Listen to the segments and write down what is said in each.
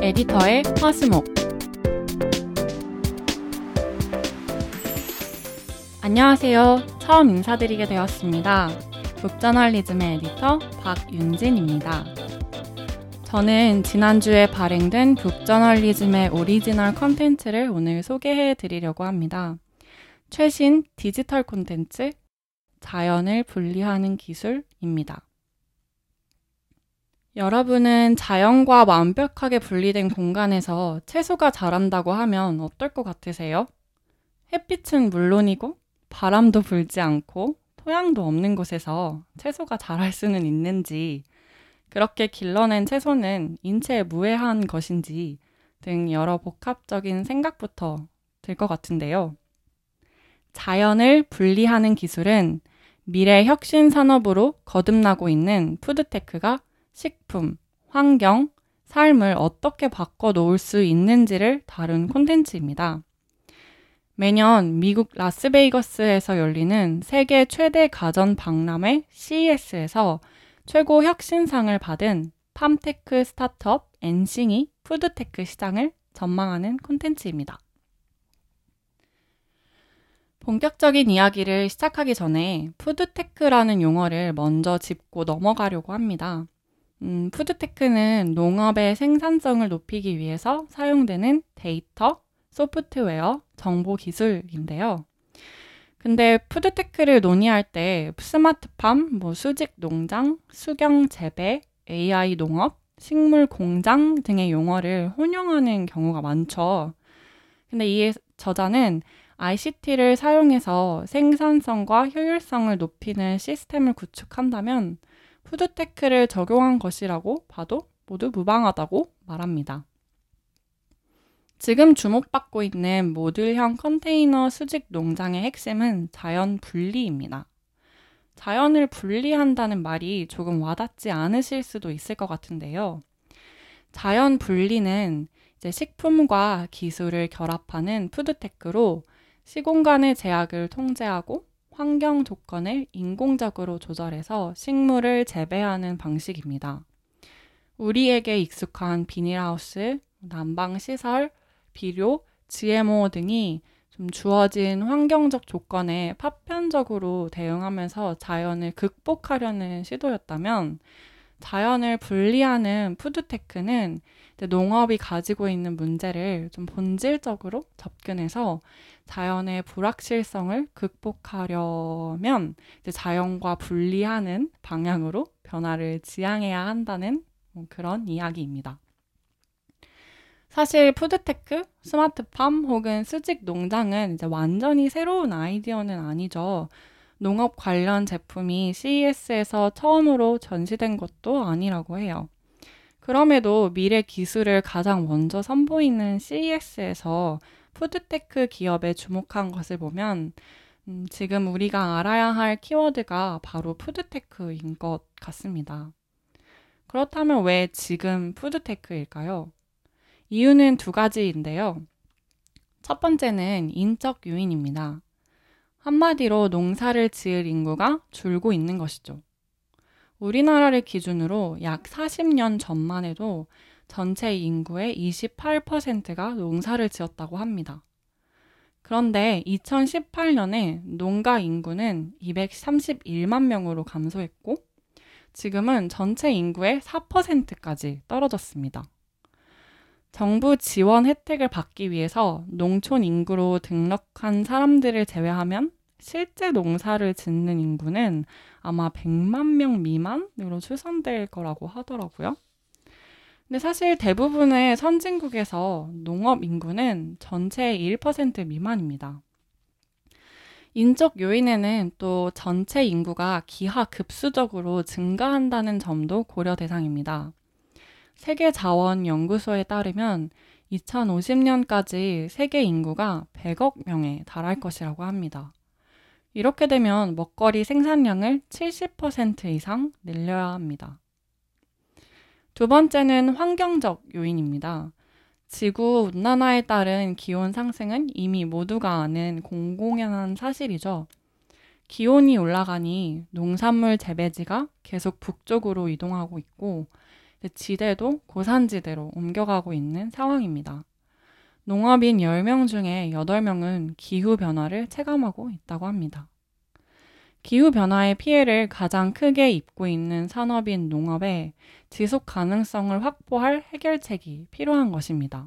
에디터의 화수목 안녕하세요. 처음 인사드리게 되었습니다. 북저널리즘의 에디터 박윤진입니다. 저는 지난주에 발행된 북저널리즘의 오리지널 컨텐츠를 오늘 소개해 드리려고 합니다. 최신 디지털 콘텐츠 자연을 분리하는 기술입니다. 여러분은 자연과 완벽하게 분리된 공간에서 채소가 자란다고 하면 어떨 것 같으세요? 햇빛은 물론이고 바람도 불지 않고 토양도 없는 곳에서 채소가 자랄 수는 있는지, 그렇게 길러낸 채소는 인체에 무해한 것인지 등 여러 복합적인 생각부터 들 것 같은데요. 자연을 분리하는 기술은 미래 혁신 산업으로 거듭나고 있는 푸드테크가 식품, 환경, 삶을 어떻게 바꿔 놓을 수 있는지를 다룬 콘텐츠입니다. 매년 미국 라스베이거스에서 열리는 세계 최대 가전 박람회 CES에서 최고 혁신상을 받은 팜테크 스타트업 엔싱이 푸드테크 시장을 전망하는 콘텐츠입니다. 본격적인 이야기를 시작하기 전에 푸드테크라는 용어를 먼저 짚고 넘어가려고 합니다. 음, 푸드테크는 농업의 생산성을 높이기 위해서 사용되는 데이터, 소프트웨어, 정보 기술인데요. 근데 푸드테크를 논의할 때 스마트팜, 뭐 수직 농장, 수경 재배, AI 농업, 식물 공장 등의 용어를 혼용하는 경우가 많죠. 근데 이 저자는 ICT를 사용해서 생산성과 효율성을 높이는 시스템을 구축한다면 푸드테크를 적용한 것이라고 봐도 모두 무방하다고 말합니다. 지금 주목받고 있는 모듈형 컨테이너 수직 농장의 핵심은 자연 분리입니다. 자연을 분리한다는 말이 조금 와닿지 않으실 수도 있을 것 같은데요. 자연 분리는 이제 식품과 기술을 결합하는 푸드테크로 시공간의 제약을 통제하고 환경 조건을 인공적으로 조절해서 식물을 재배하는 방식입니다. 우리에게 익숙한 비닐하우스, 난방 시설, 비료, GMO 등이 좀 주어진 환경적 조건에 파편적으로 대응하면서 자연을 극복하려는 시도였다면 자연을 분리하는 푸드테크는 농업이 가지고 있는 문제를 좀 본질적으로 접근해서 자연의 불확실성을 극복하려면 자연과 분리하는 방향으로 변화를 지향해야 한다는 뭐 그런 이야기입니다. 사실 푸드테크, 스마트팜 혹은 수직 농장은 이제 완전히 새로운 아이디어는 아니죠. 농업 관련 제품이 CES에서 처음으로 전시된 것도 아니라고 해요. 그럼에도 미래 기술을 가장 먼저 선보이는 CES에서 푸드테크 기업에 주목한 것을 보면 음, 지금 우리가 알아야 할 키워드가 바로 푸드테크인 것 같습니다. 그렇다면 왜 지금 푸드테크일까요? 이유는 두 가지인데요. 첫 번째는 인적 요인입니다. 한마디로 농사를 지을 인구가 줄고 있는 것이죠. 우리나라를 기준으로 약 40년 전만 해도 전체 인구의 28%가 농사를 지었다고 합니다. 그런데 2018년에 농가 인구는 231만 명으로 감소했고 지금은 전체 인구의 4%까지 떨어졌습니다. 정부 지원 혜택을 받기 위해서 농촌 인구로 등록한 사람들을 제외하면 실제 농사를 짓는 인구는 아마 100만 명 미만으로 추산될 거라고 하더라고요. 근데 사실 대부분의 선진국에서 농업 인구는 전체의 1% 미만입니다. 인적 요인에는 또 전체 인구가 기하 급수적으로 증가한다는 점도 고려 대상입니다. 세계자원연구소에 따르면 2050년까지 세계 인구가 100억 명에 달할 것이라고 합니다. 이렇게 되면 먹거리 생산량을 70% 이상 늘려야 합니다. 두 번째는 환경적 요인입니다. 지구 온난화에 따른 기온 상승은 이미 모두가 아는 공공연한 사실이죠. 기온이 올라가니 농산물 재배지가 계속 북쪽으로 이동하고 있고 지대도 고산지대로 옮겨가고 있는 상황입니다. 농업인 10명 중에 8명은 기후변화를 체감하고 있다고 합니다. 기후변화의 피해를 가장 크게 입고 있는 산업인 농업에 지속 가능성을 확보할 해결책이 필요한 것입니다.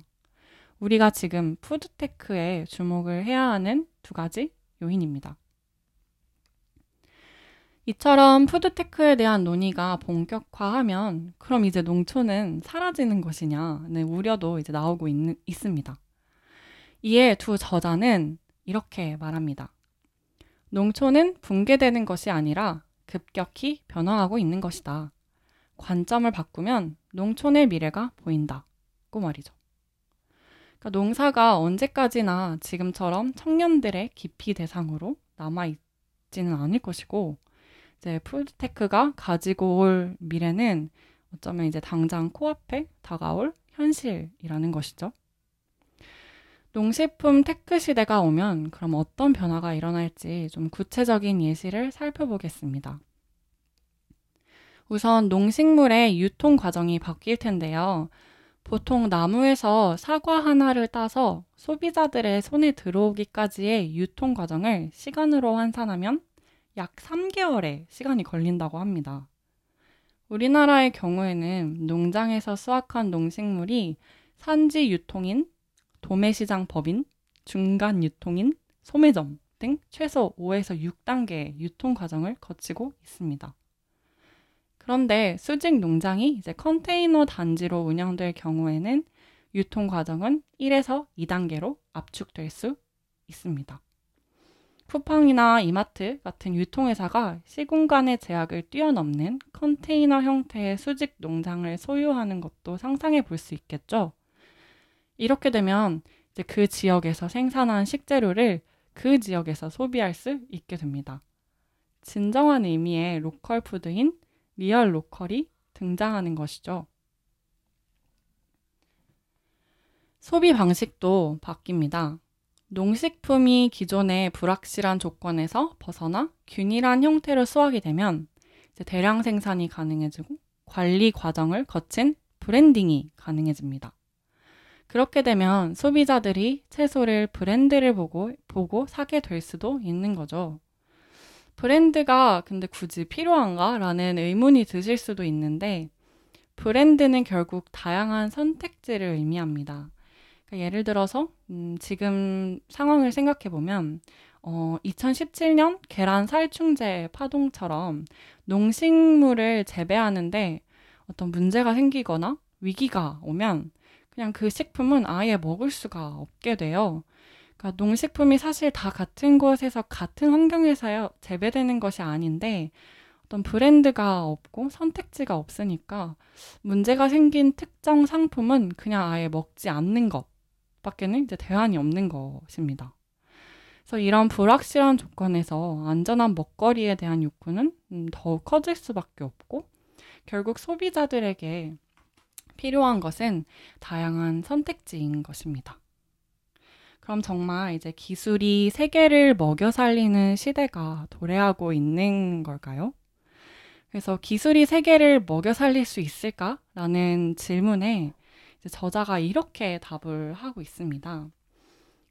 우리가 지금 푸드테크에 주목을 해야 하는 두 가지 요인입니다. 이처럼 푸드테크에 대한 논의가 본격화하면 그럼 이제 농촌은 사라지는 것이냐는 우려도 이제 나오고 있, 있습니다. 이에 두 저자는 이렇게 말합니다. 농촌은 붕괴되는 것이 아니라 급격히 변화하고 있는 것이다. 관점을 바꾸면 농촌의 미래가 보인다. 고 말이죠. 그러니까 농사가 언제까지나 지금처럼 청년들의 기피 대상으로 남아있지는 않을 것이고, 이제 푸드테크가 가지고 올 미래는 어쩌면 이제 당장 코앞에 다가올 현실이라는 것이죠. 농식품 테크 시대가 오면 그럼 어떤 변화가 일어날지 좀 구체적인 예시를 살펴보겠습니다. 우선 농식품의 유통 과정이 바뀔 텐데요. 보통 나무에서 사과 하나를 따서 소비자들의 손에 들어오기까지의 유통 과정을 시간으로 환산하면 약 3개월의 시간이 걸린다고 합니다. 우리나라의 경우에는 농장에서 수확한 농식물이 산지 유통인 도매시장 법인, 중간 유통인, 소매점 등 최소 5에서 6단계의 유통 과정을 거치고 있습니다. 그런데 수직 농장이 이제 컨테이너 단지로 운영될 경우에는 유통 과정은 1에서 2단계로 압축될 수 있습니다. 쿠팡이나 이마트 같은 유통회사가 시공간의 제약을 뛰어넘는 컨테이너 형태의 수직 농장을 소유하는 것도 상상해 볼 수 있겠죠. 이렇게 되면 이제 그 지역에서 생산한 식재료를 그 지역에서 소비할 수 있게 됩니다. 진정한 의미의 로컬 푸드인 real local이 등장하는 것이죠. 소비 방식도 바뀝니다. 농식품이 기존의 불확실한 조건에서 벗어나 균일한 형태로 수확이 되면 대량 생산이 가능해지고 관리 과정을 거친 브랜딩이 가능해집니다. 그렇게 되면 소비자들이 채소를 브랜드를 보고, 보고 사게 될 수도 있는 거죠. 브랜드가 근데 굳이 필요한가? 라는 의문이 드실 수도 있는데, 브랜드는 결국 다양한 선택지를 의미합니다. 그러니까 예를 들어서, 음, 지금 상황을 생각해 보면, 어, 2017년 계란 살충제 파동처럼 농식물을 재배하는데 어떤 문제가 생기거나 위기가 오면 그냥 그 식품은 아예 먹을 수가 없게 돼요. 그러니까 농식품이 사실 다 같은 곳에서 같은 환경에서 재배되는 것이 아닌데 어떤 브랜드가 없고 선택지가 없으니까 문제가 생긴 특정 상품은 그냥 아예 먹지 않는 것 밖에는 이제 대안이 없는 것입니다. 그래서 이런 불확실한 조건에서 안전한 먹거리에 대한 욕구는 음, 더욱 커질 수밖에 없고 결국 소비자들에게 필요한 것은 다양한 선택지인 것입니다. 그럼 정말 이제 기술이 세계를 먹여 살리는 시대가 도래하고 있는 걸까요? 그래서 기술이 세계를 먹여 살릴 수 있을까? 라는 질문에 저자가 이렇게 답을 하고 있습니다.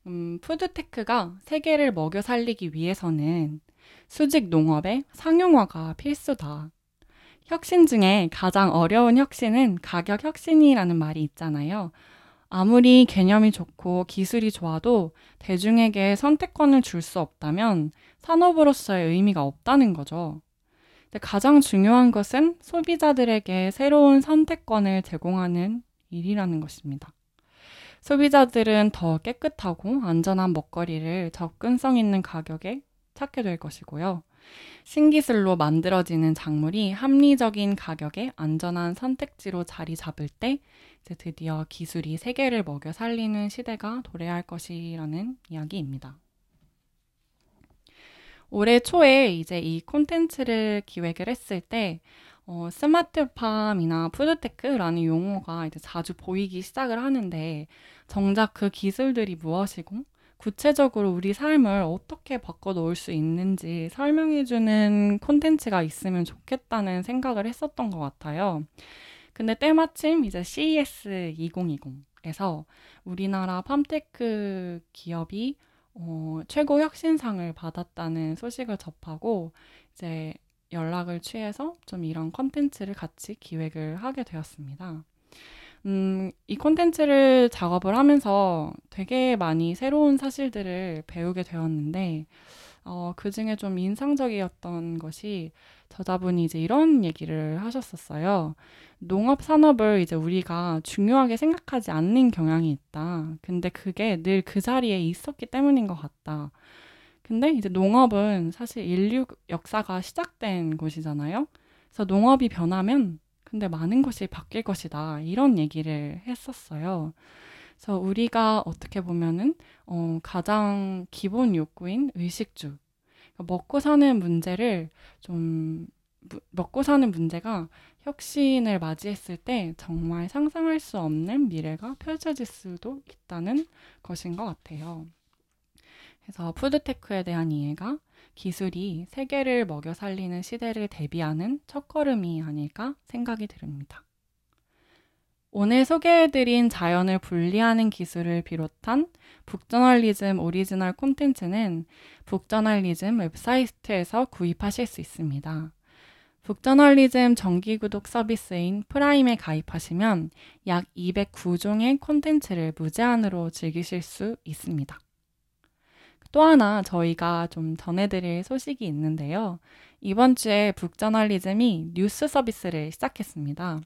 음, 푸드테크가 세계를 먹여 살리기 위해서는 수직 농업의 상용화가 필수다. 혁신 중에 가장 어려운 혁신은 가격 혁신이라는 말이 있잖아요. 아무리 개념이 좋고 기술이 좋아도 대중에게 선택권을 줄 수 없다면 산업으로서의 의미가 없다는 거죠. 가장 중요한 것은 소비자들에게 새로운 선택권을 제공하는 일이라는 것입니다. 소비자들은 더 깨끗하고 안전한 먹거리를 접근성 있는 가격에 찾게 될 것이고요. 신기술로 만들어지는 작물이 합리적인 가격에 안전한 선택지로 자리 잡을 때 이제 드디어 기술이 세계를 먹여 살리는 시대가 도래할 것이라는 이야기입니다. 올해 초에 이제 이 콘텐츠를 기획을 했을 때 어, 스마트팜이나 푸드테크라는 용어가 이제 자주 보이기 시작을 하는데 정작 그 기술들이 무엇이고 구체적으로 우리 삶을 어떻게 바꿔 놓을 수 있는지 설명해주는 콘텐츠가 있으면 좋겠다는 생각을 했었던 것 같아요. 근데 때마침 이제 CES 2020에서 우리나라 팜테크 기업이 어, 최고 혁신상을 받았다는 소식을 접하고 이제 연락을 취해서 좀 이런 컨텐츠를 같이 기획을 하게 되었습니다. 음, 이 콘텐츠를 작업을 하면서 되게 많이 새로운 사실들을 배우게 되었는데, 어, 그 중에 좀 인상적이었던 것이 저자분이 이제 이런 얘기를 하셨었어요. 농업 산업을 이제 우리가 중요하게 생각하지 않는 경향이 있다. 근데 그게 늘 그 자리에 있었기 때문인 것 같다. 근데 이제 농업은 사실 인류 역사가 시작된 곳이잖아요. 그래서 농업이 변하면 근데 많은 것이 바뀔 것이다. 이런 얘기를 했었어요. 그래서 우리가 어떻게 보면은 어, 가장 기본 욕구인 의식주, 그러니까 먹고 사는 문제를 좀 먹고 사는 문제가 혁신을 맞이했을 때 정말 상상할 수 없는 미래가 펼쳐질 수도 있다는 것인 것 같아요. 그래서 푸드테크에 대한 이해가 기술이 세계를 먹여 살리는 시대를 대비하는 첫걸음이 아닐까 생각이 듭니다. 오늘 소개해드린 자연을 분리하는 기술을 비롯한 북저널리즘 오리지널 콘텐츠는 북저널리즘 웹사이트에서 구입하실 수 있습니다. 북저널리즘 정기구독 서비스인 프라임에 가입하시면 약 209종의 콘텐츠를 무제한으로 즐기실 수 있습니다. 또 하나 저희가 좀 전해드릴 소식이 있는데요. 이번 주에 북저널리즘이 뉴스 서비스를 시작했습니다.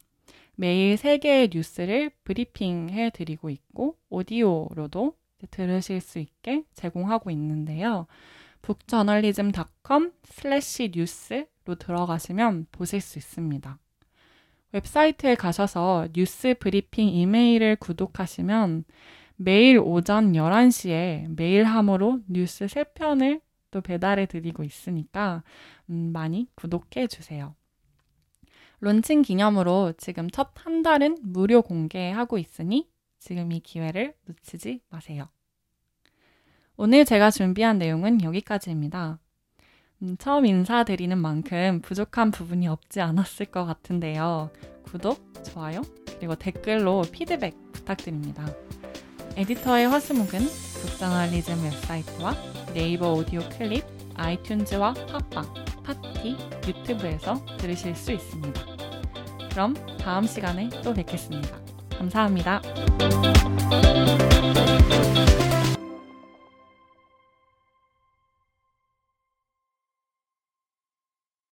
매일 3개의 뉴스를 브리핑 해 드리고 있고, 오디오로도 들으실 수 있게 제공하고 있는데요. 북저널리즘.com 슬래시 뉴스로 들어가시면 보실 수 있습니다. 웹사이트에 가셔서 뉴스 브리핑 이메일을 구독하시면 매일 오전 11시에 메일함으로 뉴스 3편을 또 배달해 드리고 있으니까 음, 많이 구독해 주세요. 론칭 기념으로 지금 첫 한 달은 무료 공개하고 있으니 지금 이 기회를 놓치지 마세요. 오늘 제가 준비한 내용은 여기까지입니다. 음, 처음 인사드리는 만큼 부족한 부분이 없지 않았을 것 같은데요. 구독, 좋아요, 그리고 댓글로 피드백 부탁드립니다. 에디터의 화수목은 북저널리즘 웹사이트와 네이버 오디오 클립, 아이튠즈와 팟빵, 파티, 유튜브에서 들으실 수 있습니다. 그럼 다음 시간에 또 뵙겠습니다. 감사합니다.